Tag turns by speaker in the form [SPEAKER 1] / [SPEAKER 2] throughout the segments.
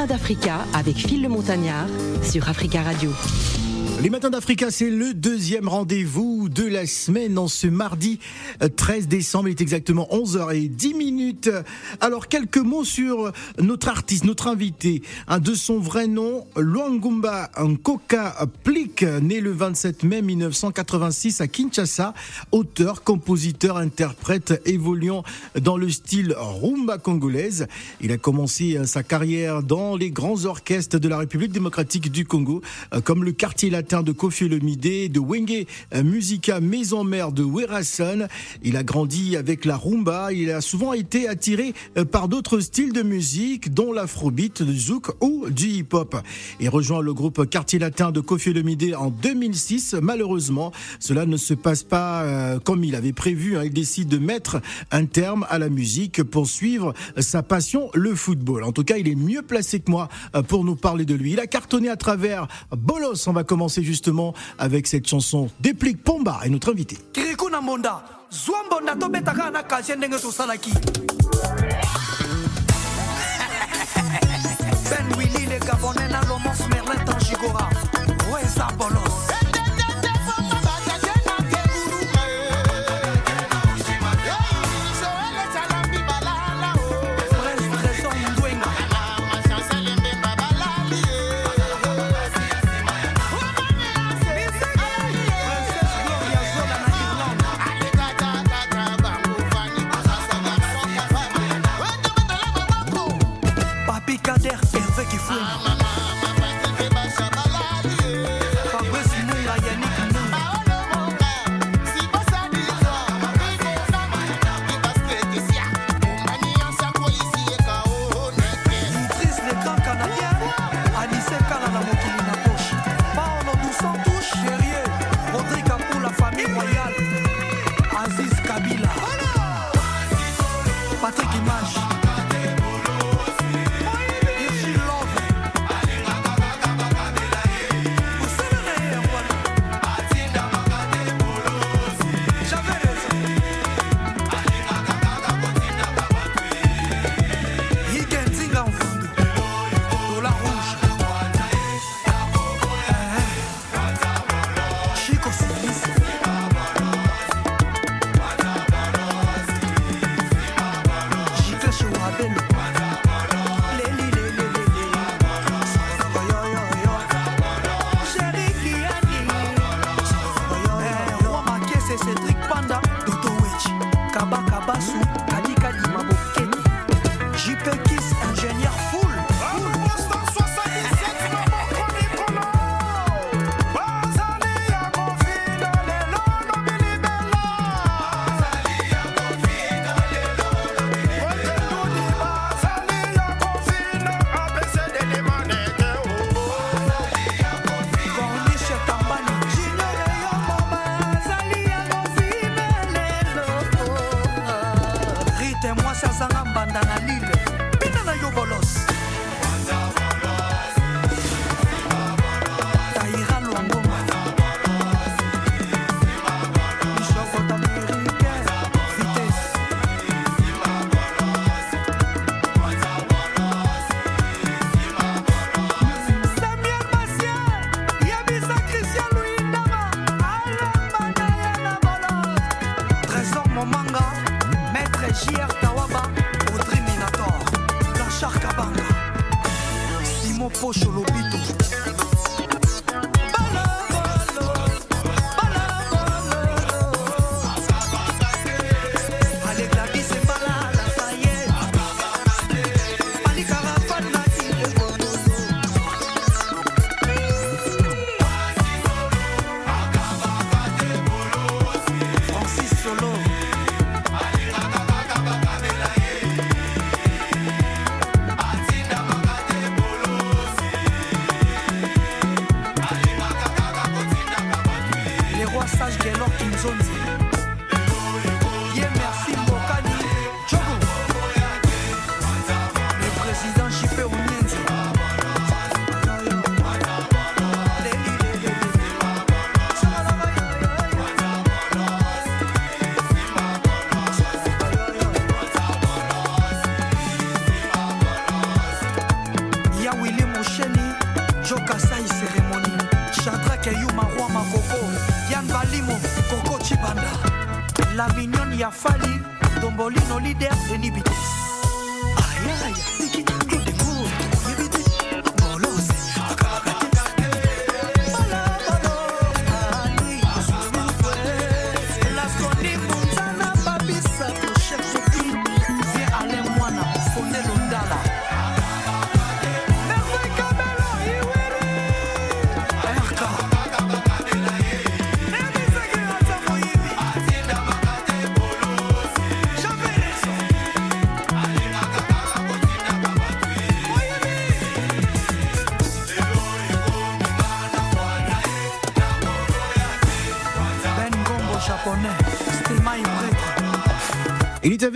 [SPEAKER 1] Matins d'Africa avec Phil le Montagnard sur Africa Radio.
[SPEAKER 2] Les matins d'Africa, c'est le deuxième rendez-vous de la semaine en ce mardi 13 euh, décembre. Il est exactement 11h10 minutes. Alors, quelques mots sur notre artiste, notre invité. De son vrai nom, Luangumba Nkoka Plik, né le 27 mai 1986 à Kinshasa. Auteur, compositeur, interprète, évoluant dans le style rumba congolaise. Il a commencé euh, sa carrière dans les grands orchestres de la République démocratique du Congo, euh, comme le quartier latin de Kofi Olomide, de Wenge Musica Maison Mère de. Il a grandi avec la rumba. Il a souvent été attiré euh, par d'autres styles de musique, dont l'afrobeat, le zouk ou du hip-hop. Il rejoint le groupe Quartier Latin de Kofi Olomide en 2006. Malheureusement, cela ne se passe pas euh, comme il avait prévu. Hein. Il décide de mettre un terme à la musique pour suivre sa passion, le football. En tout cas, il est mieux placé que moi euh, pour nous parler de lui. Il a cartonné à travers Bolos. On va commencer justement avec cette chanson Déplique Pomba et notre invité.
[SPEAKER 3] Ben Willy le Gabonais Merlin Tangigora. Weza Bolos.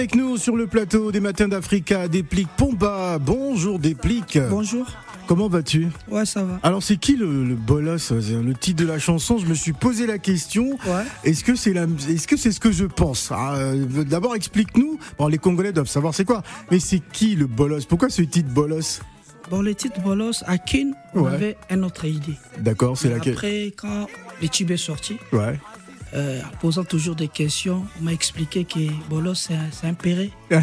[SPEAKER 2] Avec nous sur le plateau des matins d'Africa, Déplique Pomba. Bonjour Déplique.
[SPEAKER 4] Bonjour.
[SPEAKER 2] Comment vas-tu?
[SPEAKER 4] Ouais, ça va.
[SPEAKER 2] Alors c'est qui le, le bolos Le titre de la chanson, je me suis posé la question.
[SPEAKER 4] Ouais.
[SPEAKER 2] Est-ce que c'est la, est-ce que c'est ce que je pense? Ah, euh, D'abord explique-nous. Bon, les Congolais doivent savoir c'est quoi. Mais c'est qui le bolos? Pourquoi ce titre bolos?
[SPEAKER 4] Bon, le titre Bolos, à Kin, on
[SPEAKER 2] Ouais.
[SPEAKER 4] avait une autre idée.
[SPEAKER 2] D'accord, c'est laquelle?
[SPEAKER 4] Après, quand le tube est sorti,
[SPEAKER 2] Ouais.
[SPEAKER 4] Euh, en posant toujours des questions, on m'a expliqué que Bolos, c'est un, c'est un péré.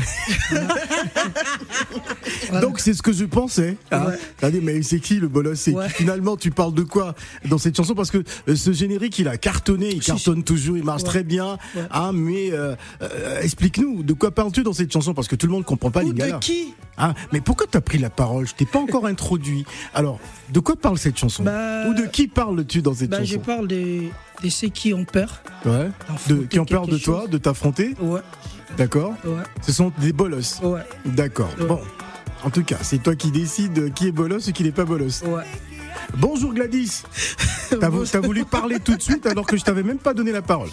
[SPEAKER 4] Voilà.
[SPEAKER 2] Donc c'est ce que je pensais. hein.
[SPEAKER 4] Ouais.
[SPEAKER 2] Mais c'est qui le bolos
[SPEAKER 4] Ouais.
[SPEAKER 2] Finalement, tu parles de quoi dans cette chanson? Parce que euh, ce générique, il a cartonné, il
[SPEAKER 4] Si,
[SPEAKER 2] cartonne toujours, il marche
[SPEAKER 4] Ouais.
[SPEAKER 2] très bien. Hein, mais euh, euh, explique-nous, de quoi parles-tu dans cette chanson? Parce que tout le monde comprend pas
[SPEAKER 4] Ou
[SPEAKER 2] Lingala.
[SPEAKER 4] de qui?
[SPEAKER 2] Hein, mais pourquoi t'as pris la parole? Je t'ai pas encore introduit. Alors, de quoi parle cette chanson?
[SPEAKER 4] Bah,
[SPEAKER 2] Ou de qui parles-tu dans cette
[SPEAKER 4] bah, Je
[SPEAKER 2] chanson?
[SPEAKER 4] parle de, de ceux qui ont peur.
[SPEAKER 2] Ouais. De, qui ont peur de toi,
[SPEAKER 4] chose.
[SPEAKER 2] de t'affronter
[SPEAKER 4] Ouais,
[SPEAKER 2] D'accord
[SPEAKER 4] ouais,
[SPEAKER 2] Ce sont des bolos.
[SPEAKER 4] ouais,
[SPEAKER 2] D'accord.
[SPEAKER 4] Ouais.
[SPEAKER 2] Bon. En tout cas, c'est toi qui décides qui est bolos ou qui n'est pas bolos.
[SPEAKER 4] ouais.
[SPEAKER 2] Bonjour Gladys. T'as voulu parler tout de suite alors que je t'avais même pas donné la parole.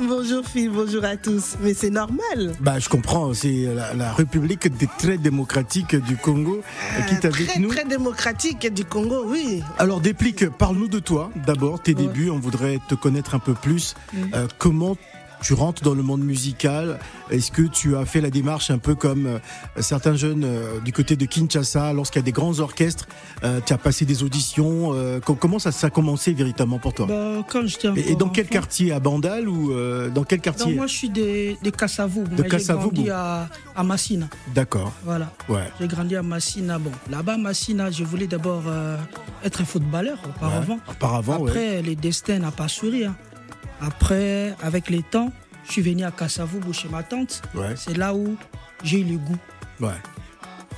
[SPEAKER 5] Bonjour Phil, bonjour à tous. Mais c'est normal.
[SPEAKER 2] Bah, je comprends. C'est la, la République des très démocratiques du Congo qui est
[SPEAKER 5] Euh,
[SPEAKER 2] avec
[SPEAKER 5] très,
[SPEAKER 2] nous.
[SPEAKER 5] très démocratique du Congo, oui.
[SPEAKER 2] Alors, Déplique, parle-nous de toi. D'abord, tes
[SPEAKER 4] Ouais.
[SPEAKER 2] débuts. On voudrait te connaître un peu plus. Euh, comment tu rentres dans le monde musical Est-ce que tu as fait la démarche un peu comme euh, certains jeunes euh, du côté de Kinshasa, lorsqu'il y a des grands orchestres euh, Tu as passé des auditions co- Comment ça, ça a commencé véritablement pour toi?
[SPEAKER 4] Bah, quand
[SPEAKER 2] et, et dans quel
[SPEAKER 4] enfant-
[SPEAKER 2] quartier À Bandal ou dans quel
[SPEAKER 4] Non,
[SPEAKER 2] quartier?
[SPEAKER 4] moi, je suis de, de Kassavou.
[SPEAKER 2] De
[SPEAKER 4] mais j'ai grandi à, à Massina.
[SPEAKER 2] D'accord.
[SPEAKER 4] Voilà.
[SPEAKER 2] Ouais.
[SPEAKER 4] J'ai grandi à Massina. Bon, là-bas, Massina, je voulais d'abord euh, être footballeur auparavant.
[SPEAKER 2] Ouais. Auparavant, ouais.
[SPEAKER 4] Après, le destin n'a pas souri. hein. Après, avec le temps, je suis venu à Kassavoubou chez ma tante.
[SPEAKER 2] Ouais.
[SPEAKER 4] C'est là où j'ai eu le goût,
[SPEAKER 2] Ouais.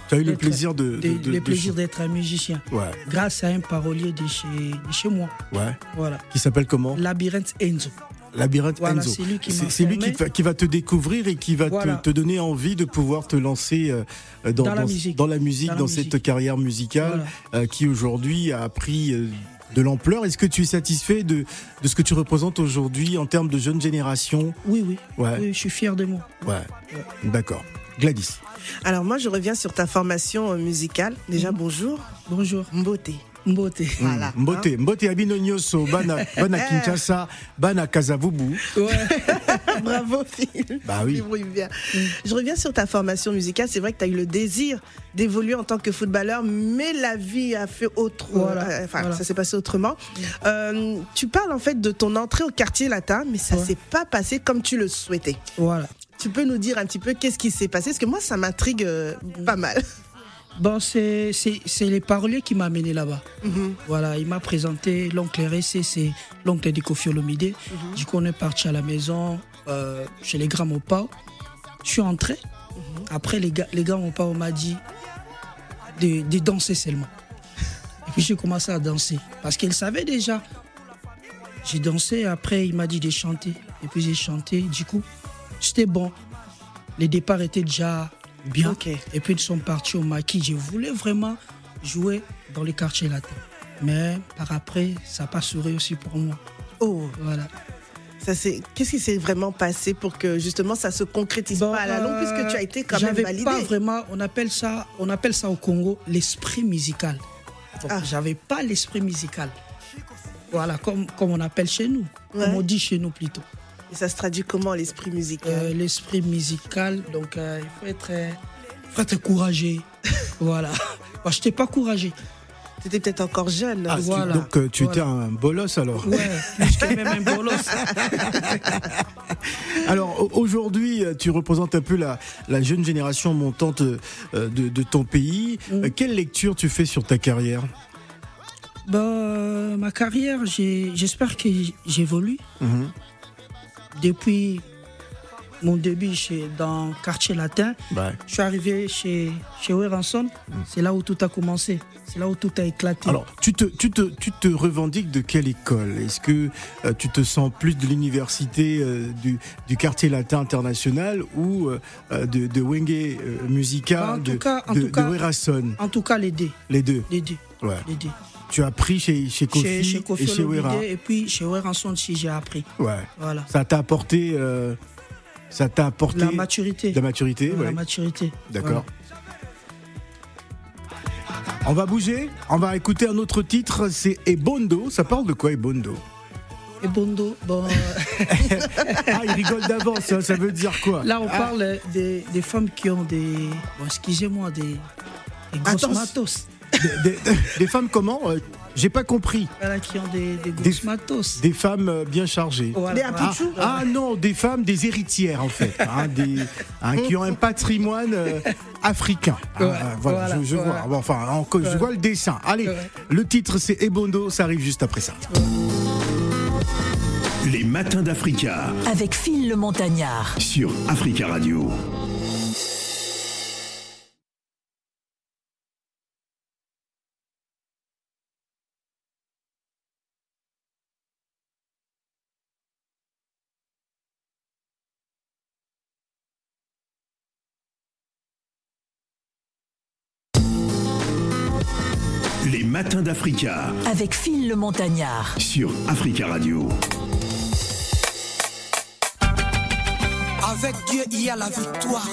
[SPEAKER 2] Tu as eu le plaisir de.
[SPEAKER 4] de-
[SPEAKER 2] de-
[SPEAKER 4] le plaisir d'être un musicien.
[SPEAKER 2] Ouais,
[SPEAKER 4] Grâce à un parolier de chez, de chez moi.
[SPEAKER 2] ouais.
[SPEAKER 4] Voilà.
[SPEAKER 2] Qui s'appelle comment?
[SPEAKER 4] Labyrinthe Enzo.
[SPEAKER 2] Labyrinthe
[SPEAKER 4] Voilà,
[SPEAKER 2] Enzo.
[SPEAKER 4] c'est lui qui
[SPEAKER 2] C'est lui qui, va- qui va te découvrir et qui va te-
[SPEAKER 4] Voilà.
[SPEAKER 2] te, donner envie de pouvoir te lancer euh, dans,
[SPEAKER 4] Dans la musique.
[SPEAKER 2] dans la musique,
[SPEAKER 4] Dans
[SPEAKER 2] dans,
[SPEAKER 4] la
[SPEAKER 2] cette carrière musicale
[SPEAKER 4] Voilà.
[SPEAKER 2] euh, qui aujourd'hui a pris euh, de l'ampleur. Est-ce que tu es satisfait de, de ce que tu représentes aujourd'hui en termes de jeune génération?
[SPEAKER 4] Oui, oui.
[SPEAKER 2] Ouais,
[SPEAKER 4] Oui, je suis fier de moi.
[SPEAKER 2] ouais. D'accord. Gladys.
[SPEAKER 5] Alors moi, je reviens sur ta formation euh, musicale. Déjà, bonjour.
[SPEAKER 4] Bonjour.
[SPEAKER 5] Mbote.
[SPEAKER 4] Mbote.
[SPEAKER 5] Voilà.
[SPEAKER 2] Mm. Mbote, Mbote abino nyonso bana bana Kinshasa, bana Kazavubu.
[SPEAKER 4] Ouais.
[SPEAKER 5] Bravo Phil.
[SPEAKER 2] Bah oui.
[SPEAKER 5] Bien. Je reviens sur ta formation musicale. C'est vrai que tu as eu le désir d'évoluer en tant que footballeur, mais la vie a fait autre.
[SPEAKER 4] Voilà,
[SPEAKER 5] euh, Enfin,
[SPEAKER 4] voilà.
[SPEAKER 5] ça s'est passé autrement. Euh, tu parles en fait de ton entrée au quartier latin, mais ça
[SPEAKER 4] Ouais.
[SPEAKER 5] s'est pas passé comme tu le souhaitais.
[SPEAKER 4] Voilà.
[SPEAKER 5] Tu peux nous dire un petit peu qu'est-ce qui s'est passé? Parce que moi, ça m'intrigue euh, pas mal.
[SPEAKER 4] Bon, c'est les paroliers qui m'ont amené là-bas.
[SPEAKER 5] Mhm.
[SPEAKER 4] Voilà, il m'a présenté l'oncle RC, c'est l'oncle de Kofi Olomide. Du coup, on est parti à la maison, euh, chez les grands Mopa. Je suis entré. Après, les gars, les gars m'a dit de, de danser seulement. Et puis, j'ai commencé à danser. Parce qu'il savait déjà. J'ai dansé, après, il m'a dit de chanter. Et puis, j'ai chanté. Du coup, c'était bon. Les départs étaient déjà bien. Et puis ils sont partis au maquis. Je voulais vraiment jouer dans les quartiers latins. Mais par après, ça n'a pas souri aussi pour moi.
[SPEAKER 5] Oh,
[SPEAKER 4] Voilà.
[SPEAKER 5] ça c'est. Qu'est-ce qui s'est vraiment passé pour que justement ça se concrétise
[SPEAKER 4] Bon,
[SPEAKER 5] pas à la longue,
[SPEAKER 4] euh,
[SPEAKER 5] puisque tu as été quand même validé?
[SPEAKER 4] pas vraiment, on appelle ça, on appelle ça au Congo l'esprit musical. Donc,
[SPEAKER 5] Ah.
[SPEAKER 4] J'avais pas l'esprit musical. Voilà, comme, comme on appelle chez nous,
[SPEAKER 5] Ouais.
[SPEAKER 4] comme on dit chez nous plutôt.
[SPEAKER 5] Et ça se traduit comment l'esprit musical
[SPEAKER 4] Euh, l'esprit musical, donc euh, il faut être, euh, faut être courageux. voilà. Moi, je n'étais pas courageux.
[SPEAKER 5] T'étais peut-être encore jeune.
[SPEAKER 2] Ah, tu-
[SPEAKER 4] Voilà.
[SPEAKER 2] donc tu étais
[SPEAKER 4] Voilà.
[SPEAKER 2] un bolos alors.
[SPEAKER 4] Ouais, que même un bolos.
[SPEAKER 2] Alors au- aujourd'hui, tu représentes un peu la, la jeune génération montante de, de ton pays.
[SPEAKER 4] Mm.
[SPEAKER 2] Quelle lecture tu fais sur ta carrière?
[SPEAKER 4] Bah, ma carrière, j'espère que j'évolue.
[SPEAKER 2] Mhm.
[SPEAKER 4] Depuis mon début chez, dans Quartier Latin,
[SPEAKER 2] Ouais.
[SPEAKER 4] je suis arrivé chez, chez Weranson. C'est là où tout a commencé. C'est là où tout a éclaté.
[SPEAKER 2] Alors, tu te, tu, te, tu te revendiques de quelle école? Est-ce que euh, tu te sens plus de l'université euh, du, du quartier latin international ou euh, de, de Wenge Musica
[SPEAKER 4] Bah, en
[SPEAKER 2] de,
[SPEAKER 4] tout cas- en
[SPEAKER 2] de,
[SPEAKER 4] tout cas-
[SPEAKER 2] Werason
[SPEAKER 4] en tout cas, les deux.
[SPEAKER 2] Les deux?
[SPEAKER 4] Les deux.
[SPEAKER 2] Ouais.
[SPEAKER 4] Les deux.
[SPEAKER 2] Tu as appris chez, chez Kofi,
[SPEAKER 4] Chez, chez Kofi
[SPEAKER 2] et chez Wera.
[SPEAKER 4] Et puis chez Weranson aussi, j'ai appris.
[SPEAKER 2] Ouais.
[SPEAKER 4] Voilà.
[SPEAKER 2] Ça t'a apporté, euh, ça t'a apporté
[SPEAKER 4] La maturité.
[SPEAKER 2] la maturité.
[SPEAKER 4] La
[SPEAKER 2] ouais.
[SPEAKER 4] maturité.
[SPEAKER 2] D'accord. On va bouger, on va écouter un autre titre, c'est Ebondo. Ça parle de quoi Ebondo?
[SPEAKER 4] Et Bondo, bon, euh,
[SPEAKER 2] Ah, il rigole d'avance, hein, ça veut dire quoi?
[SPEAKER 4] Là on
[SPEAKER 2] Ah,
[SPEAKER 4] parle des, des femmes qui ont des, bon, excusez-moi, des, des grosses matos.
[SPEAKER 2] Des, des- des femmes comment Euh, J'ai pas compris.
[SPEAKER 4] Voilà, qui ont des, matos.
[SPEAKER 2] Des femmes euh, bien chargées.
[SPEAKER 4] Voilà,
[SPEAKER 5] Des.
[SPEAKER 2] Ah, ah non, des femmes, des héritières en fait, hein, des, hein, qui ont un patrimoine euh, africain.
[SPEAKER 4] Ouais,
[SPEAKER 2] voilà,
[SPEAKER 4] voilà,
[SPEAKER 2] je, je
[SPEAKER 4] voilà.
[SPEAKER 2] vois. Enfin, je le dessin. Allez,
[SPEAKER 4] Ouais.
[SPEAKER 2] le titre c'est Ebondo, ça arrive juste après ça.
[SPEAKER 6] Les matins d'Africa
[SPEAKER 7] avec Phil le Montagnard.
[SPEAKER 6] sur Africa Radio. d'Africa
[SPEAKER 7] Avec Phil le Montagnard.
[SPEAKER 6] sur Africa Radio.
[SPEAKER 3] Avec Dieu, il y a la victoire.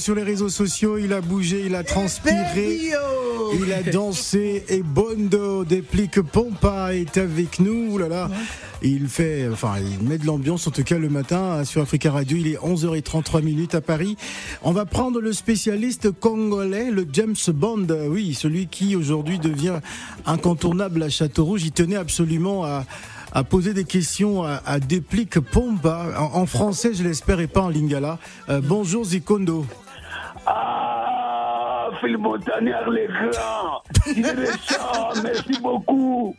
[SPEAKER 2] Sur les réseaux sociaux. Il a bougé, il a transpiré. Il a dansé et Bondo déplique Pompa est avec nous. Ouh là là. Il fait, enfin, il met de l'ambiance en tout cas le matin sur Africa Radio. Il est 11h33 minutes à Paris. On va prendre le spécialiste congolais, le James Bond. Oui, celui qui aujourd'hui devient incontournable à Châteaurouge. Il tenait absolument à à poser des questions à, à Déplique Pompa en, en français, je l'espère, et pas en lingala. Euh, bonjour Zikondo.
[SPEAKER 8] Ah, Phil Montagnard, les grands. Il est méchant, merci beaucoup.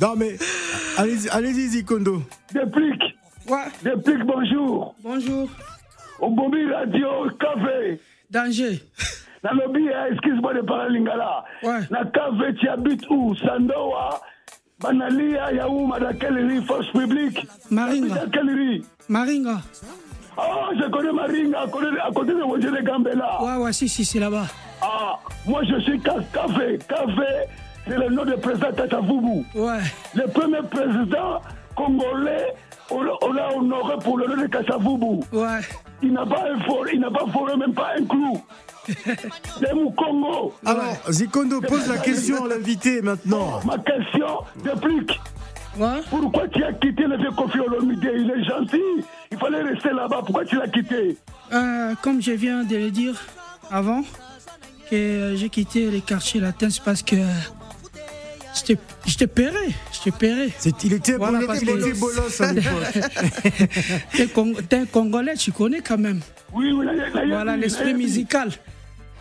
[SPEAKER 2] Non mais allez-y, allez-y Zikondo.
[SPEAKER 8] Déplique,
[SPEAKER 4] Ouais,
[SPEAKER 8] déplique, bonjour.
[SPEAKER 4] bonjour.
[SPEAKER 8] Au Bobby Radio, café.
[SPEAKER 4] Danger.
[SPEAKER 8] Na lobby, hein, excuse-moi de parler lingala.
[SPEAKER 4] Ouais.
[SPEAKER 8] Na café, tu habites où? Sandoa, Banalia, Yaouma, dans quelle rue Force publique
[SPEAKER 4] Maringa.
[SPEAKER 8] Dans quelle rue
[SPEAKER 4] Maringa.
[SPEAKER 8] Ah, je connais Maringa, à côté, à côté de Roger Gambela.
[SPEAKER 4] Ouais, ouais, si, si, c'est là-bas.
[SPEAKER 8] Ah, moi je suis Ca- Café. Café, c'est le nom du président Tata Foubou.
[SPEAKER 4] Ouais.
[SPEAKER 8] Le premier président congolais, on l'a on l'a honoré pour le nom de Kassavubu.
[SPEAKER 4] Ouais.
[SPEAKER 8] Il n'a pas il n'a pas foré même pas un clou. C'est mon Congo.
[SPEAKER 2] Alors Zikondo pose la question à l'invité maintenant.
[SPEAKER 8] Ma question déplique.
[SPEAKER 4] Ouais.
[SPEAKER 8] Pourquoi tu as quitté le vieux Kofi Olomide? Il est gentil. Il fallait rester là-bas. Pourquoi tu l'as quitté?
[SPEAKER 4] Euh, comme je viens de le dire avant, que j'ai quitté les quartiers latins, c'est parce que j'étais j'étais péré. J'étais péré.
[SPEAKER 2] C'est- il était,
[SPEAKER 4] Voilà,
[SPEAKER 2] il
[SPEAKER 4] parce
[SPEAKER 2] était bolos à l'époque.
[SPEAKER 4] T'es un Congolais, tu connais quand même.
[SPEAKER 8] Oui, oui,
[SPEAKER 4] Voilà, l'esprit musical.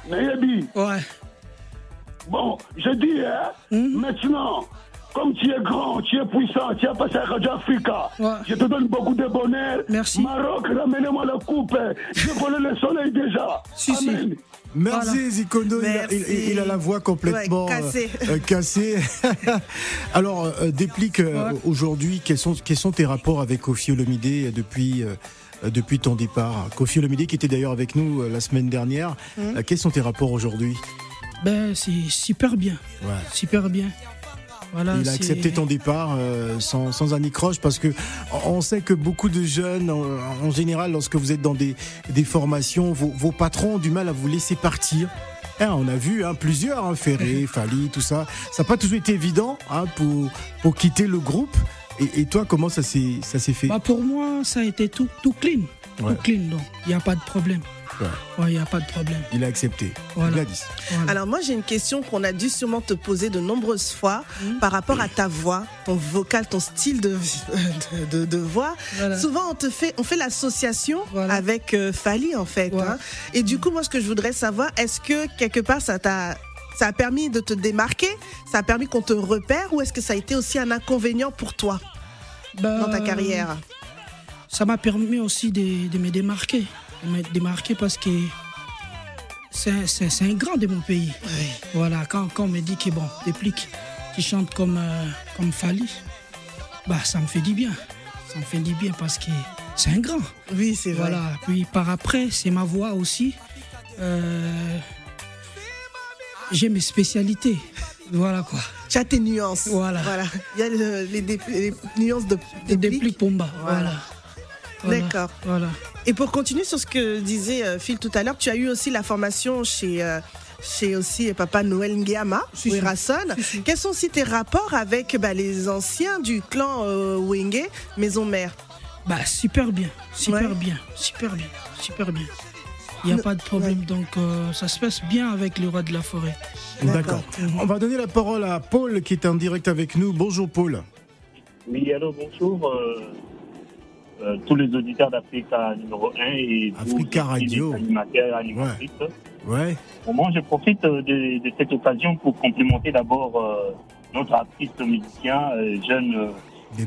[SPEAKER 8] nayebi.
[SPEAKER 4] Ouais.
[SPEAKER 8] Bon, je dis, hein,
[SPEAKER 4] Hmm?
[SPEAKER 8] maintenant, comme tu es grand, tu es puissant, tu as passé à Radio Africa,
[SPEAKER 4] Ouais.
[SPEAKER 8] je te donne beaucoup de bonheur.
[SPEAKER 4] Merci.
[SPEAKER 8] Maroc, ramenez-moi la coupe. Je volé le soleil déjà.
[SPEAKER 4] Si, si.
[SPEAKER 8] Amen.
[SPEAKER 2] Merci
[SPEAKER 4] Voilà.
[SPEAKER 2] Zikondo, il a,
[SPEAKER 5] Merci.
[SPEAKER 2] il- il a la voix complètement
[SPEAKER 5] Ouais, cassée.
[SPEAKER 2] euh, euh, cassée. Alors, euh, déplique euh,
[SPEAKER 4] Ouais.
[SPEAKER 2] aujourd'hui, quels sont, quels sont tes rapports avec Kofi Olomide depuis, depuis ton départ? Kofi Olomide qui était d'ailleurs avec nous euh, la semaine dernière. Euh, quels sont tes rapports aujourd'hui?
[SPEAKER 4] Ben, c'est super bien.
[SPEAKER 2] Ouais.
[SPEAKER 4] Super bien. Voilà,
[SPEAKER 2] Il a accepté ton départ euh, sans, sans anicroche parce que on sait que beaucoup de jeunes, en, en général, lorsque vous êtes dans des, des formations, vos, vos patrons ont du mal à vous laisser partir. Hein, on a vu hein, plusieurs, hein, Ferré, Fali, tout ça. Ça n'a pas toujours été évident hein, pour, pour quitter le groupe. Et, et toi, comment ça s'est ça s'est fait?
[SPEAKER 4] Bah, pour moi, ça a été tout, tout clean.
[SPEAKER 2] Ouais.
[SPEAKER 4] Tout clean, donc il n'y a pas de problème.
[SPEAKER 2] Ouais.
[SPEAKER 4] Ouais, il n'y a pas de problème.
[SPEAKER 2] Il a accepté.
[SPEAKER 4] Voilà.
[SPEAKER 2] Gladys.
[SPEAKER 4] Voilà.
[SPEAKER 5] Alors moi j'ai une question qu'on a dû sûrement te poser de nombreuses fois par rapport à ta voix, ton vocal, ton style de, de, de- de voix.
[SPEAKER 4] Voilà.
[SPEAKER 5] Souvent on te fait, on fait l'association
[SPEAKER 4] Voilà.
[SPEAKER 5] avec euh, Fali en fait. Hein. Et du coup moi ce que je voudrais savoir, est-ce que quelque part ça t'a ça a permis de te démarquer, ça a permis qu'on te repère? Ou est-ce que ça a été aussi un inconvénient pour toi
[SPEAKER 4] Ben,
[SPEAKER 5] dans ta carrière?
[SPEAKER 4] Ça m'a permis aussi de, de me démarquer. De me démarquer parce que c'est un grand de mon pays. Voilà, quand, quand on me dit que bon, déplique, tu chantes comme, euh, comme Fali, bah, ça me fait du bien. Ça me fait du bien parce que c'est un grand.
[SPEAKER 5] Oui c'est vrai.
[SPEAKER 4] Voilà, puis par après, c'est ma voix aussi. Euh, J'ai mes spécialités. Voilà quoi.
[SPEAKER 5] Tu as tes nuances.
[SPEAKER 4] Voilà.
[SPEAKER 5] Il y a le- les, nuances de,
[SPEAKER 4] Des
[SPEAKER 5] déplique.
[SPEAKER 4] dépliques Pomba.
[SPEAKER 5] Voilà.
[SPEAKER 4] Voilà. Voilà.
[SPEAKER 5] D'accord.
[SPEAKER 4] Voilà.
[SPEAKER 5] Et pour continuer sur ce que disait euh, Phil tout à l'heure, tu as eu aussi la formation chez, euh, chez aussi Papa Noël Nguema,
[SPEAKER 4] Si.
[SPEAKER 5] Wirason.
[SPEAKER 4] Si, si.
[SPEAKER 5] Quels sont aussi tes rapports avec bah, les anciens du clan euh, Wenge, Maison Mère?
[SPEAKER 4] Bah, super bien, super
[SPEAKER 5] Ouais.
[SPEAKER 4] bien, super bien, super bien. Il n'y a pas de problème, donc euh, ça se passe bien avec le roi de la forêt.
[SPEAKER 2] D'accord. On va donner la parole à Paul qui est en direct avec nous. Bonjour Paul.
[SPEAKER 9] Oui, alors bonjour. euh, euh, tous les auditeurs d'Africa numéro 1 et tous
[SPEAKER 2] Africa
[SPEAKER 9] les
[SPEAKER 2] Radio.
[SPEAKER 9] animateurs et animatrices.
[SPEAKER 2] Ouais.
[SPEAKER 9] Bon, moi, je profite euh, de, de cette occasion pour complimenter d'abord euh, notre artiste musicien jeune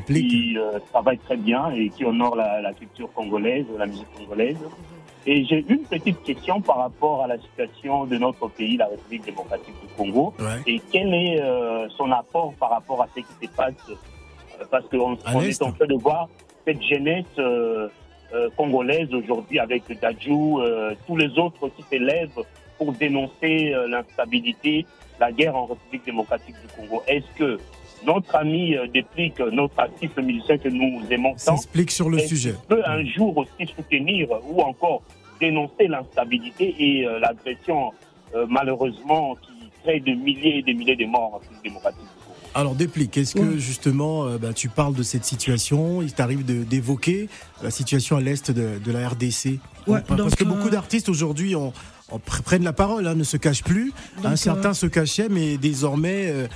[SPEAKER 9] qui travaille très bien et qui honore la, la culture congolaise, la musique congolaise. Et j'ai une petite question par rapport à la situation de notre pays, la République démocratique du Congo.
[SPEAKER 2] Ouais.
[SPEAKER 9] Et quel est euh, son apport par rapport à ce qui se passe? Parce qu'on est en train de voir cette jeunesse euh, euh, congolaise aujourd'hui avec Dadju, euh, tous les autres qui s'élèvent pour dénoncer l'instabilité, la guerre en République démocratique du Congo. Est-ce que notre ami Déplique, notre artiste musicien que nous aimons tant,
[SPEAKER 2] S'explique sur le sujet.
[SPEAKER 9] peut un jour aussi soutenir ou encore dénoncer l'instabilité et l'agression malheureusement qui crée de milliers et des milliers de morts en République démocratique
[SPEAKER 2] Alors déplique, est-ce que justement euh, bah, tu parles de cette situation, il t'arrive d'évoquer la situation à l'est de, de la RDC
[SPEAKER 4] Ouais,
[SPEAKER 2] Parce
[SPEAKER 4] donc,
[SPEAKER 2] que beaucoup
[SPEAKER 4] euh,
[SPEAKER 2] d'artistes aujourd'hui ont- ont pr- prennent la parole, hein, ne se cachent plus.
[SPEAKER 4] Donc,
[SPEAKER 2] Hein,
[SPEAKER 4] euh,
[SPEAKER 2] certains se cachaient, mais désormais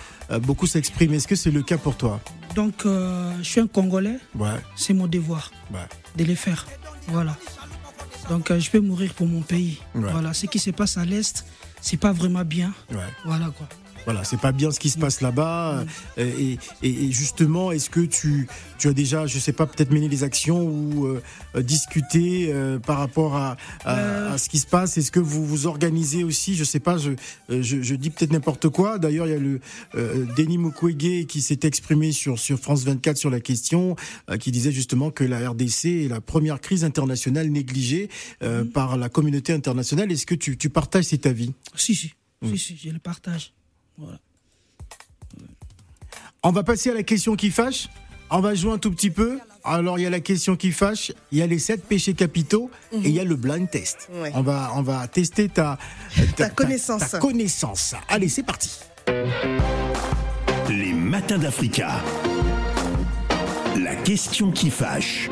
[SPEAKER 2] beaucoup s'expriment. Est-ce que c'est le cas pour toi?
[SPEAKER 4] Donc, je suis un Congolais,
[SPEAKER 2] Ouais,
[SPEAKER 4] c'est mon devoir
[SPEAKER 2] ouais.
[SPEAKER 4] de les faire. Voilà. Donc, euh, je peux mourir pour mon pays.
[SPEAKER 2] Ouais.
[SPEAKER 4] Voilà. Ce qui se passe à l'Est, c'est pas vraiment bien.
[SPEAKER 2] Ouais.
[SPEAKER 4] Voilà quoi.
[SPEAKER 2] Voilà, c'est pas bien ce qui se passe là-bas. Et, et- et justement, est-ce que tu, tu as déjà, je sais pas, peut-être mené des actions ou euh, discuté euh, par rapport à, à-
[SPEAKER 4] Euh.
[SPEAKER 2] à ce qui se passe? Est-ce que vous vous organisez aussi? Je sais pas, je, je, je dis peut-être n'importe quoi. D'ailleurs, il y a le Denis Mukwege qui s'est exprimé sur, sur France 24 sur la question, qui disait justement que la RDC est la première crise internationale négligée euh, par la communauté internationale. Est-ce que tu, tu partages cet avis?
[SPEAKER 4] Si, si.
[SPEAKER 2] Mm.
[SPEAKER 4] Si, si, je le partage. Voilà.
[SPEAKER 2] On va passer à la question qui fâche. On va jouer un tout petit peu. Alors, il y a la question qui fâche, il y a les sept péchés capitaux et il y a le blind test.
[SPEAKER 5] Ouais.
[SPEAKER 2] On, va, on va tester ta,
[SPEAKER 5] Ta connaissance.
[SPEAKER 2] ta connaissance. Allez, c'est parti.
[SPEAKER 6] Les matins d'Africa. La question qui fâche.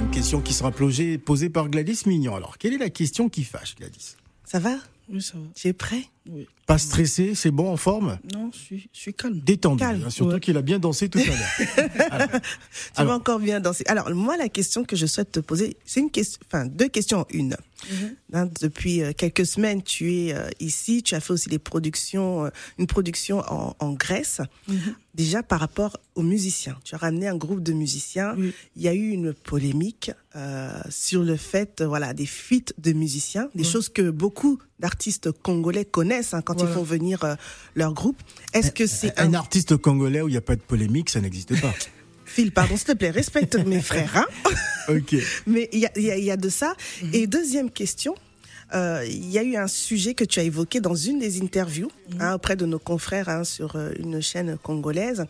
[SPEAKER 2] Une question qui sera plongée- posée par Gladys Mignon. Alors, quelle est la question qui fâche, Gladys?
[SPEAKER 5] Ça va?
[SPEAKER 4] Oui, ça va.
[SPEAKER 5] Tu es prêt?
[SPEAKER 4] Oui.
[SPEAKER 2] Pas stressé, c'est bon, en forme
[SPEAKER 4] Non, je suis, je suis calme.
[SPEAKER 2] Détendu,
[SPEAKER 5] Calme.
[SPEAKER 2] hein, surtout
[SPEAKER 4] Ouais.
[SPEAKER 2] qu'il a bien dansé tout à l'heure.
[SPEAKER 5] Tu vas encore bien danser. Alors, moi, la question que je souhaite te poser, c'est une question, enfin, deux questions en une. Hein, depuis euh, quelques semaines, tu es euh, ici, tu as fait aussi des productions, euh, une production en, en Grèce. Déjà, par rapport aux musiciens, tu as ramené un groupe de musiciens. Il y a eu une polémique sur le fait, voilà, des fuites de musiciens, des choses que beaucoup d'artistes congolais connaissent hein, quand
[SPEAKER 4] Voilà.
[SPEAKER 5] ils font venir euh, leur groupe. Est-ce que c'est un
[SPEAKER 2] un artiste congolais où il n'y a pas de polémique, ça n'existe pas.
[SPEAKER 5] Phil, pardon, s'il te plaît, respecte mes frères. Hein
[SPEAKER 2] Ok.
[SPEAKER 5] Mais il y a, y y de ça. Et deuxième question, euh, il y a eu un sujet que tu as évoqué dans une des interviews hein, auprès de nos confrères hein, sur euh, une chaîne congolaise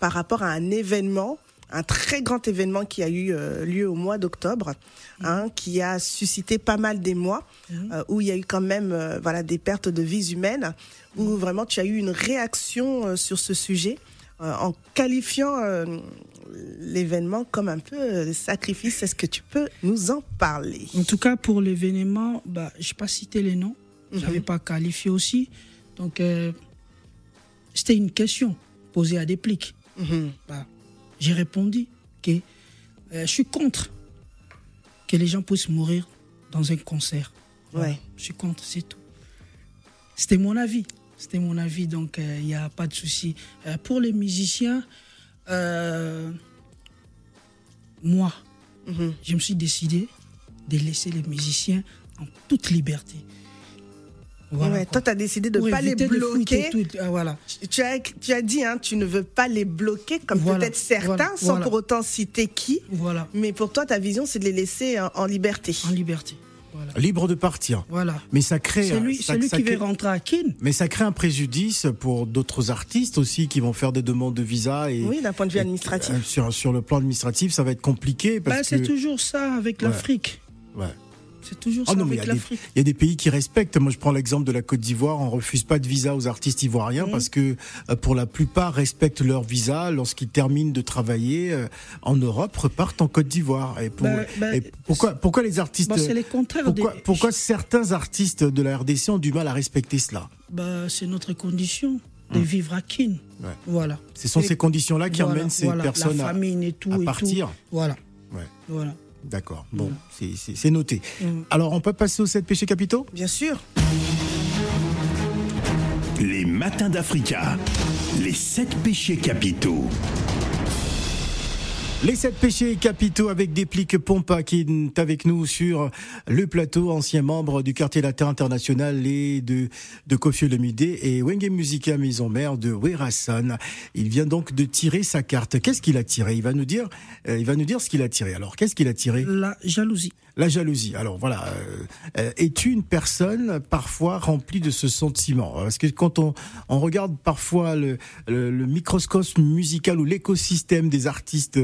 [SPEAKER 5] par rapport à un événement, un très grand événement qui a eu euh, lieu au mois d'octobre, hein, qui a suscité pas mal d'émoi, euh, où il y a eu quand même euh, voilà des pertes de vies humaines, où vraiment tu as eu une réaction euh, sur ce sujet. en qualifiant l'événement comme un peu sacrifice. Est-ce que tu peux nous en parler?
[SPEAKER 4] En tout cas, pour l'événement, bah, je n'ai pas cité les noms. Je
[SPEAKER 5] Mhm.
[SPEAKER 4] n'avais pas qualifié aussi. Donc, c'était une question posée à des plics.
[SPEAKER 5] Mhm.
[SPEAKER 4] Bah, J'ai répondu que euh, je suis contre que les gens puissent mourir dans un concert. Voilà.
[SPEAKER 5] Ouais.
[SPEAKER 4] Je suis contre, c'est tout. C'était mon avis. C'était mon avis, donc il n'y a pas de souci. Euh, pour les musiciens, euh, moi,
[SPEAKER 5] Mhm.
[SPEAKER 4] je me suis décidé de laisser les musiciens en toute liberté. Voilà,
[SPEAKER 5] Ouais,
[SPEAKER 4] quoi.
[SPEAKER 5] toi, tu as décidé de ne pas les bloquer.
[SPEAKER 4] foutre tout, ah, voilà.
[SPEAKER 5] Tu as, tu as dit, hein, tu ne veux pas les bloquer, comme
[SPEAKER 4] Voilà,
[SPEAKER 5] peut-être certains,
[SPEAKER 4] voilà,
[SPEAKER 5] sans
[SPEAKER 4] voilà.
[SPEAKER 5] pour autant citer qui.
[SPEAKER 4] Voilà,
[SPEAKER 5] Mais pour toi, ta vision, c'est de les laisser en, en liberté.
[SPEAKER 4] en liberté. Voilà.
[SPEAKER 2] Libre de partir.
[SPEAKER 4] voilà.
[SPEAKER 2] Mais ça crée.
[SPEAKER 4] C'est
[SPEAKER 2] un-
[SPEAKER 4] lui,
[SPEAKER 2] ça-
[SPEAKER 4] c'est lui
[SPEAKER 2] ça
[SPEAKER 4] qui
[SPEAKER 2] crée-
[SPEAKER 4] veut rentrer à Kin.
[SPEAKER 2] Mais ça crée un préjudice pour d'autres artistes aussi qui vont faire des demandes de visa et
[SPEAKER 5] Oui, d'un point de vue administratif.
[SPEAKER 2] euh, sur, sur le plan administratif, ça va être compliqué parce
[SPEAKER 4] Bah, c'est toujours ça avec
[SPEAKER 2] Ouais.
[SPEAKER 4] l'Afrique.
[SPEAKER 2] ouais.
[SPEAKER 4] C'est toujours
[SPEAKER 2] Ah
[SPEAKER 4] ça
[SPEAKER 2] non, mais il y,
[SPEAKER 4] avec
[SPEAKER 2] a des-
[SPEAKER 4] l'Afrique.
[SPEAKER 2] il y a des pays qui respectent. Moi, je prends l'exemple de la Côte d'Ivoire. On refuse pas de visa aux artistes ivoiriens
[SPEAKER 4] Mhm.
[SPEAKER 2] parce que, euh, pour la plupart, respectent leur visa lorsqu'ils terminent de travailler euh, en Europe, repartent en Côte d'Ivoire. Et, pour-
[SPEAKER 4] Bah, bah,
[SPEAKER 2] et pourquoi, pourquoi les artistes
[SPEAKER 4] Bah, les
[SPEAKER 2] pourquoi,
[SPEAKER 4] des-
[SPEAKER 2] pourquoi certains artistes de la RDC ont du mal à respecter cela?
[SPEAKER 4] Bah, c'est notre condition de vivre à Kin.
[SPEAKER 2] Ouais.
[SPEAKER 4] Voilà.
[SPEAKER 2] Ce sont
[SPEAKER 4] Et-
[SPEAKER 2] ces conditions-là qui
[SPEAKER 4] voilà,
[SPEAKER 2] emmènent ces
[SPEAKER 4] voilà,
[SPEAKER 2] personnes à,
[SPEAKER 4] famine et tout
[SPEAKER 2] à
[SPEAKER 4] et
[SPEAKER 2] partir.
[SPEAKER 4] tout. Voilà.
[SPEAKER 2] Ouais.
[SPEAKER 4] Voilà.
[SPEAKER 2] D'accord. Bon, c'est- c'est c'est noté.
[SPEAKER 4] Mm.
[SPEAKER 2] Alors, on peut passer aux sept péchés capitaux?
[SPEAKER 5] Bien sûr.
[SPEAKER 6] Les matins d'Africa. Les sept péchés capitaux.
[SPEAKER 2] Les sept péchés capitaux avec Déplique Pompa qui est avec nous sur le plateau, ancien membre du quartier latin international et de, de Kofi Olomide et Wenge Musica Maison Mère de Werasan. Il vient donc de tirer sa carte. Qu'est-ce qu'il a tiré? Il va nous dire, euh, il va nous dire ce qu'il a tiré. Alors, qu'est-ce qu'il a tiré?
[SPEAKER 4] La jalousie.
[SPEAKER 2] La jalousie. Alors voilà, euh, euh, es-tu une personne parfois remplie de ce sentiment? Parce que quand on, on regarde parfois le, le, le microscope musical ou l'écosystème des artistes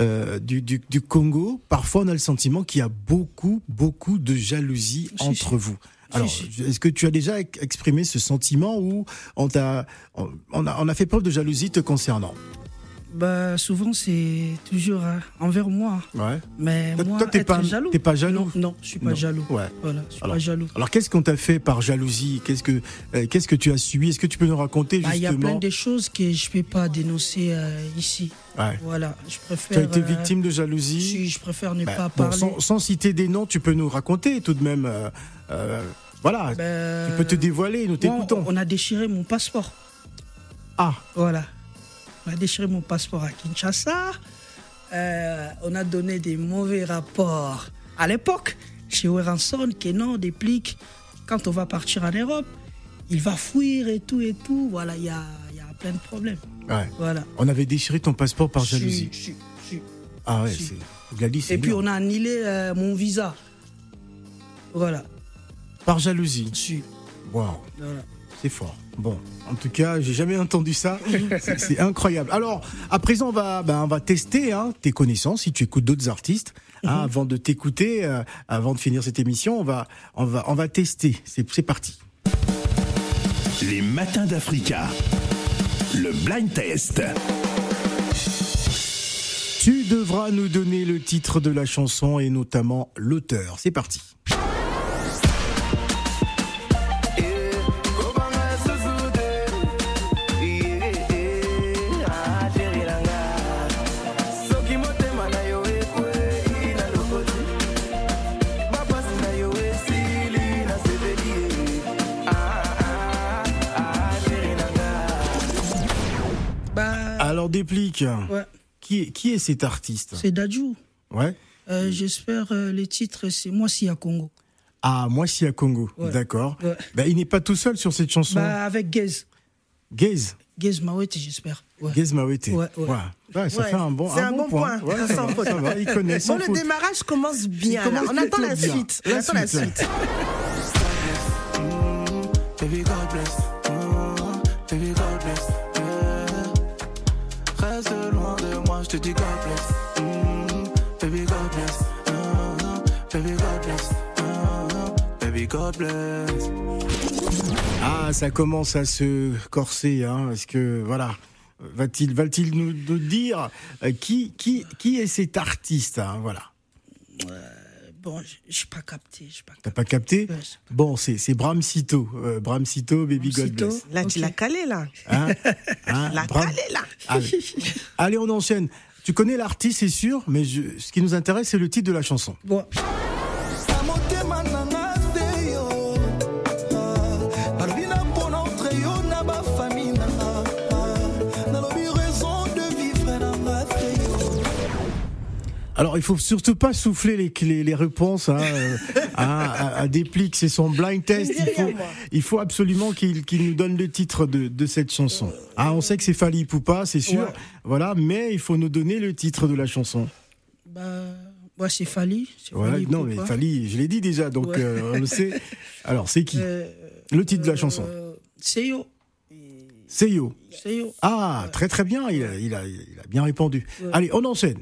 [SPEAKER 2] euh, du, du, du Congo, parfois on a le sentiment qu'il y a beaucoup, beaucoup de jalousie
[SPEAKER 4] Si,
[SPEAKER 2] entre vous. Alors, est-ce que tu as déjà ex- exprimé ce sentiment ou on on a, on a fait preuve de jalousie te concernant?
[SPEAKER 4] Bah, souvent, c'est toujours hein, envers moi.
[SPEAKER 2] Ouais.
[SPEAKER 4] Mais
[SPEAKER 2] Toi,
[SPEAKER 4] moi,
[SPEAKER 2] toi, t'es
[SPEAKER 4] être
[SPEAKER 2] pas-
[SPEAKER 4] jaloux.
[SPEAKER 2] t'es pas jaloux
[SPEAKER 4] Non, non, je suis pas
[SPEAKER 2] Non.
[SPEAKER 4] jaloux.
[SPEAKER 2] Ouais.
[SPEAKER 4] Voilà, je suis
[SPEAKER 2] Alors,
[SPEAKER 4] pas jaloux.
[SPEAKER 2] Alors qu'est-ce qu'on t'a fait par jalousie? Qu'est-ce que euh, qu'est-ce que tu as subi? Est-ce que tu peux nous raconter
[SPEAKER 4] Bah, Il y a
[SPEAKER 2] justement?
[SPEAKER 4] plein de choses que je peux pas dénoncer euh, ici.
[SPEAKER 2] Ouais.
[SPEAKER 4] Voilà, je préfère.
[SPEAKER 2] Tu as été
[SPEAKER 4] euh,
[SPEAKER 2] victime de jalousie?
[SPEAKER 4] Si, je préfère ne
[SPEAKER 2] Bah,
[SPEAKER 4] pas
[SPEAKER 2] bon,
[SPEAKER 4] parler.
[SPEAKER 2] sans, sans citer des noms, tu peux nous raconter tout de même. voilà,
[SPEAKER 4] Ben,
[SPEAKER 2] tu peux te dévoiler, nous t'écoutons.
[SPEAKER 4] on a déchiré mon passeport.
[SPEAKER 2] Ah,
[SPEAKER 4] Voilà. On a déchiré mon passeport à Kinshasa. Euh, on a donné des mauvais rapports. À l'époque, chez Weranson, que non, déplique. Quand on va partir en Europe, il va fuir et tout et tout. Voilà, il y a, il y a plein de problèmes.
[SPEAKER 2] ouais.
[SPEAKER 4] Voilà.
[SPEAKER 2] On avait déchiré ton passeport par
[SPEAKER 4] Si,
[SPEAKER 2] jalousie.
[SPEAKER 4] si, si.
[SPEAKER 2] Ah ouais, c'est.
[SPEAKER 4] Et puis on a annulé euh, mon visa. Voilà.
[SPEAKER 2] Par jalousie.
[SPEAKER 4] Voilà.
[SPEAKER 2] C'est fort. Bon, en tout cas, j'ai jamais entendu ça. C'est- incroyable. Alors, à présent, on va, ben, on va tester hein, tes connaissances. Si tu écoutes d'autres artistes, hein, avant de t'écouter, euh, avant de finir cette émission, on va, on va, on va tester. C'est c'est parti.
[SPEAKER 6] Les matins d'Africa. Le blind test.
[SPEAKER 2] Tu devras nous donner le titre de la chanson et notamment l'auteur. C'est parti. Qui est, qui est cet artiste?
[SPEAKER 4] C'est Dadju.
[SPEAKER 2] Ouais.
[SPEAKER 4] Euh, J'espère euh, les titres, c'est Moi si à Congo.
[SPEAKER 2] Ah, moi si à Congo.
[SPEAKER 4] Ouais.
[SPEAKER 2] D'accord.
[SPEAKER 4] Ouais.
[SPEAKER 2] Ben, il n'est pas tout seul sur cette chanson.
[SPEAKER 4] Bah, avec Gez.
[SPEAKER 2] Gaze.
[SPEAKER 4] Gez Mawete, j'espère. Ouais.
[SPEAKER 2] Gaze Mawete.
[SPEAKER 4] Ouais, ouais.
[SPEAKER 2] Ouais, ça
[SPEAKER 5] Ouais,
[SPEAKER 2] fait un bon,
[SPEAKER 5] c'est un bon point.
[SPEAKER 2] Ouais, ça,
[SPEAKER 5] Sans faute.
[SPEAKER 2] ça va, il connaît sans
[SPEAKER 5] Bon, le démarrage commence bien.
[SPEAKER 2] Commence
[SPEAKER 5] On attend la
[SPEAKER 2] bien.
[SPEAKER 5] suite. On attend la
[SPEAKER 2] suite.
[SPEAKER 5] suite.
[SPEAKER 3] Baby God bless, je te dis God bless, mm, baby God bless, mm, baby God bless, mm, baby God bless.
[SPEAKER 2] Ah, ça commence à se corser, hein, parce que voilà. Va-t-il, va-t-il nous, nous dire euh, qui, qui, qui est cet artiste, hein, voilà.
[SPEAKER 4] Bon, je pas capté. j'ai pas
[SPEAKER 2] T'as pas capté
[SPEAKER 4] Ouais.
[SPEAKER 2] Bon, c'est, c'est Bram euh, Bram Sito, Baby God. Bless.
[SPEAKER 5] Là, tu l'as calé, là.
[SPEAKER 2] Hein Hein,
[SPEAKER 5] La
[SPEAKER 2] Bram-
[SPEAKER 5] calé, là.
[SPEAKER 2] Allez. Allez, on enchaîne. Tu connais l'artiste, c'est sûr, mais je- ce qui nous intéresse, c'est le titre de la chanson.
[SPEAKER 4] Bon,
[SPEAKER 2] Alors, il faut surtout pas souffler les, les, les réponses hein, euh, à, à, c'est son blind test. Il faut, il faut absolument qu'il nous donne le titre de, de cette chanson. Ah, on sait que c'est Fali Poupa, c'est sûr,
[SPEAKER 4] Ouais.
[SPEAKER 2] voilà, mais il faut nous donner le titre de la chanson.
[SPEAKER 4] bah, ouais, c'est Fali.
[SPEAKER 2] Ouais,
[SPEAKER 4] Fali
[SPEAKER 2] non, mais. Fali, je l'ai dit déjà, donc
[SPEAKER 4] Ouais.
[SPEAKER 2] euh, on le sait. Alors, c'est qui?
[SPEAKER 4] Euh,
[SPEAKER 2] Le titre de la chanson
[SPEAKER 4] euh, C'est yo.
[SPEAKER 2] C'est Yo.
[SPEAKER 4] C'est yo.
[SPEAKER 2] Ah, très très bien, il a, il a, il a bien répondu. Allez, on enchaîne.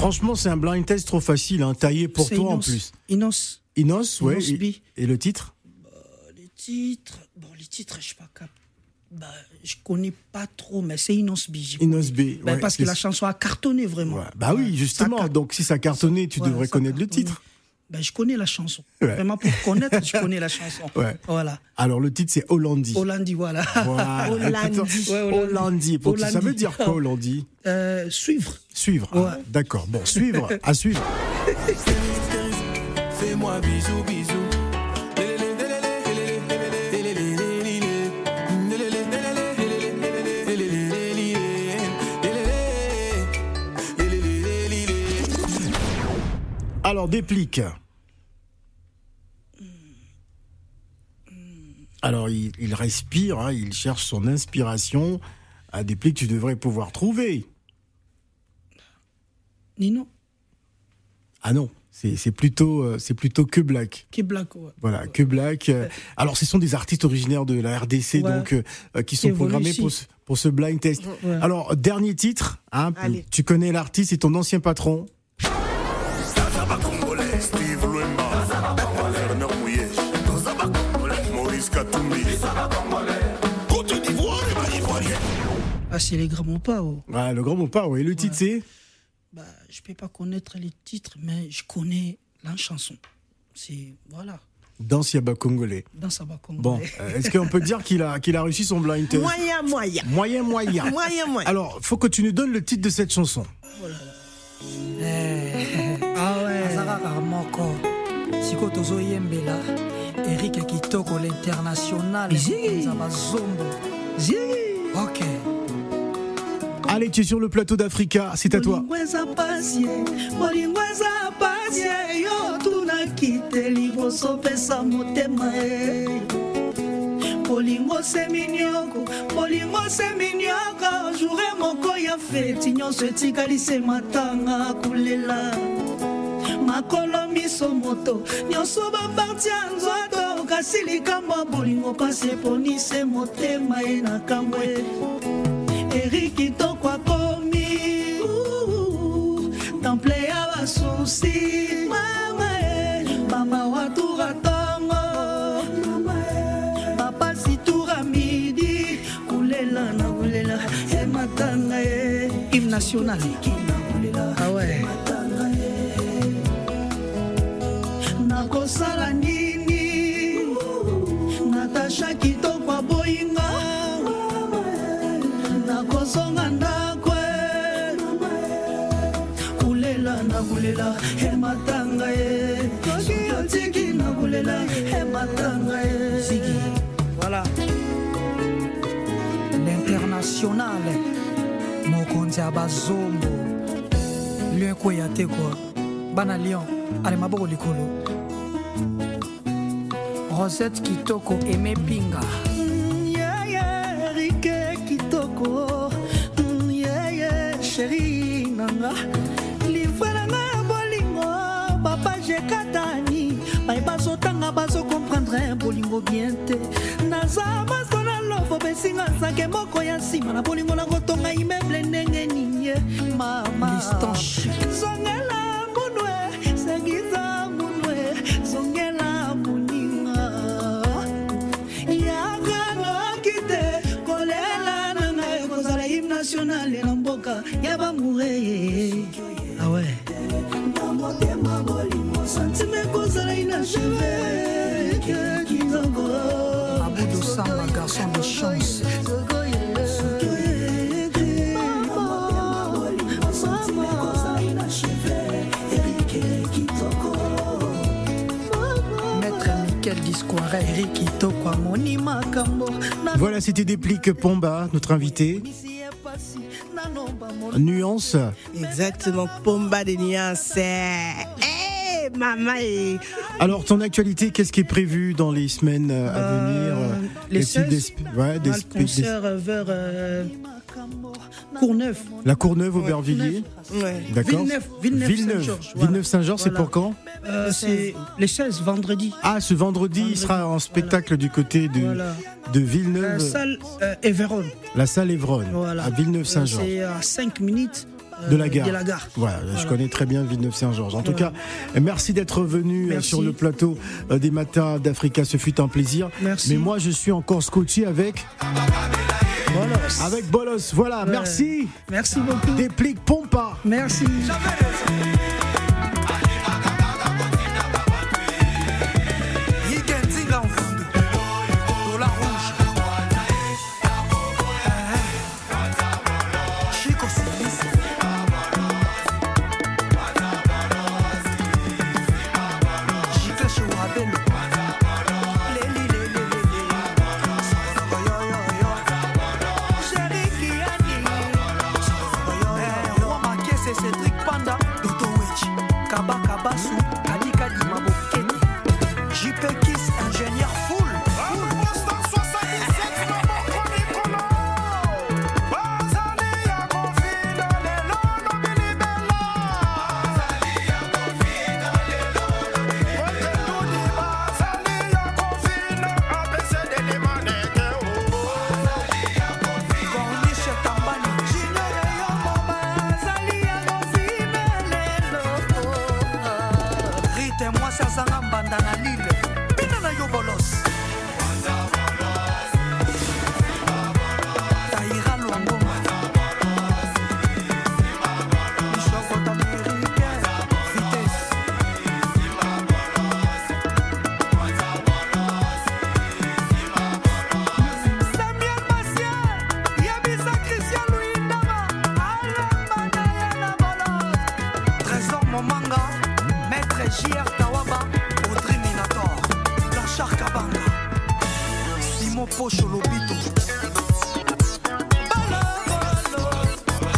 [SPEAKER 2] Franchement, c'est un blind test trop facile, hein, taillé pour toi en plus.
[SPEAKER 4] Inos.
[SPEAKER 2] Inos, ouais.
[SPEAKER 4] Inos
[SPEAKER 2] et, et le titre
[SPEAKER 4] Les titres. Bon, les titres, je sais pas cap. Bah, je connais pas trop, mais c'est Inos B.
[SPEAKER 2] Inos. B.
[SPEAKER 4] Bah,
[SPEAKER 2] ouais,
[SPEAKER 4] parce que la chanson a cartonné vraiment.
[SPEAKER 2] Ouais, Bah oui, justement. Donc si ça cartonnait, tu devrais
[SPEAKER 4] ça
[SPEAKER 2] connaître le titre.
[SPEAKER 3] Ben, je connais la chanson.
[SPEAKER 2] Ouais.
[SPEAKER 3] Vraiment, pour connaître, je connais la chanson.
[SPEAKER 2] Ouais.
[SPEAKER 3] Voilà.
[SPEAKER 2] Alors le titre c'est Hollandi.
[SPEAKER 3] Hollandi, voilà.
[SPEAKER 2] Voilà.
[SPEAKER 5] Hollandi.
[SPEAKER 3] Ouais,
[SPEAKER 2] Hollandi. Ça veut dire quoi Hollandi
[SPEAKER 3] Euh, suivre.
[SPEAKER 2] Suivre. Ah. D'accord. Bon, suivre. à suivre.
[SPEAKER 10] Fais-moi bisous, bisous.
[SPEAKER 2] Alors déplique. Alors il, il respire, hein, il cherche son inspiration. À déplique, tu devrais pouvoir trouver.
[SPEAKER 3] Nino,
[SPEAKER 2] Ah non, c'est c'est plutôt, euh, c'est plutôt que Black.
[SPEAKER 3] qui est black. ouais.
[SPEAKER 2] Voilà, que Black. euh, alors, ce sont des artistes originaires de la RDC,
[SPEAKER 3] Ouais.
[SPEAKER 2] donc euh, qui sont programmés pour ce, pour ce blind test.
[SPEAKER 3] Ouais.
[SPEAKER 2] Alors, dernier titre. Hein, tu connais l'artiste et ton ancien patron.
[SPEAKER 3] C'est les grands pas. Oh.
[SPEAKER 2] Ah, le grand mot pas, oui. Le titre, c'est
[SPEAKER 3] Bah, je peux pas connaître les titres, mais je connais la chanson. C'est voilà,
[SPEAKER 2] Danse Yaba Congolais.
[SPEAKER 3] dans sa bac
[SPEAKER 2] Bon, euh, est-ce qu'on peut dire qu'il a, qu'il a réussi son blind test?
[SPEAKER 5] Moyen, moyen.
[SPEAKER 2] Moyen, moyen.
[SPEAKER 5] Moyen, moyen.
[SPEAKER 2] Alors, faut que tu nous donnes le titre de cette chanson.
[SPEAKER 3] Ah ouais.
[SPEAKER 4] kitoko l'international ok
[SPEAKER 2] Allez, tu es sur le plateau d'Africa, c'est à toi.
[SPEAKER 3] bolingo bolingo motema e moko ya feti nyonso etikali se matanga kolela makolo miso moto nyonso nzoto kasi likambo ya bolingo pasi eponise motema ye na kambo e eri kitoko akomi temple ya basusi mama e mama watura ntongo bapasi tura midi kulela na ah ouais. Na kulela ematanga ye. Soki otiki na kulela ematanga ye.
[SPEAKER 4] Ziggy. voilà. L'international mokonzi ya bazombo. Lion ekweya te kua bana lion ale maboko likolo. Rosette kitoko eme pinga.
[SPEAKER 3] Yeye rike kitoko. Mm, yeye sheri nanga bazokomprendre bolingo bien te. Naza maso na lofo besinga nzake moko ya nsima. Na bolingo nakotonga imeble ndenge ninye mama. Zongela munwe sengiza munwe. Zongela moninga. Yakanoki te kolela na ngai kozala hymne national na mboka ya bamureye
[SPEAKER 2] Voilà, c'était Déplique Pomba, notre invité. Nuance.
[SPEAKER 5] Exactement, Pomba de nuances. Eh, maman. eh.
[SPEAKER 2] Alors, ton actualité, qu'est-ce qui est prévu dans les semaines euh, à venir? euh,
[SPEAKER 3] les
[SPEAKER 2] est-il
[SPEAKER 3] 16,
[SPEAKER 2] des- ouais, des
[SPEAKER 3] on a le
[SPEAKER 2] spe- des-
[SPEAKER 3] concert vers euh, Courneuve.
[SPEAKER 2] La Courneuve, Aubervilliers
[SPEAKER 5] Ouais.
[SPEAKER 2] D'accord.
[SPEAKER 3] Villeneuve, Villeneuve,
[SPEAKER 2] Villeneuve,
[SPEAKER 3] voilà.
[SPEAKER 2] Villeneuve-Saint-Georges, c'est pour quand
[SPEAKER 3] Euh, c'est les 16, vendredi.
[SPEAKER 2] Ah, ce vendredi, il sera en spectacle du côté de,
[SPEAKER 3] Voilà.
[SPEAKER 2] de
[SPEAKER 3] La
[SPEAKER 2] Villeneuve,
[SPEAKER 3] salle euh,
[SPEAKER 2] la salle Évronne,
[SPEAKER 3] Voilà.
[SPEAKER 2] à Villeneuve-Saint-Georges.
[SPEAKER 3] C'est à 5 minutes
[SPEAKER 2] De la gare.
[SPEAKER 3] De la gare.
[SPEAKER 2] Voilà, je connais très bien Villeneuve-Saint-Georges. En tout cas, merci d'être venu euh,
[SPEAKER 3] Merci.
[SPEAKER 2] sur le plateau euh, des matins d'Africa. Ce fut un plaisir.
[SPEAKER 3] Merci.
[SPEAKER 2] Mais moi, je suis encore scotché avec,
[SPEAKER 3] Bolos.
[SPEAKER 2] avec Bolos. Voilà,
[SPEAKER 3] Ouais.
[SPEAKER 2] merci.
[SPEAKER 3] Merci beaucoup.
[SPEAKER 2] Déplique Pompa.
[SPEAKER 3] Merci.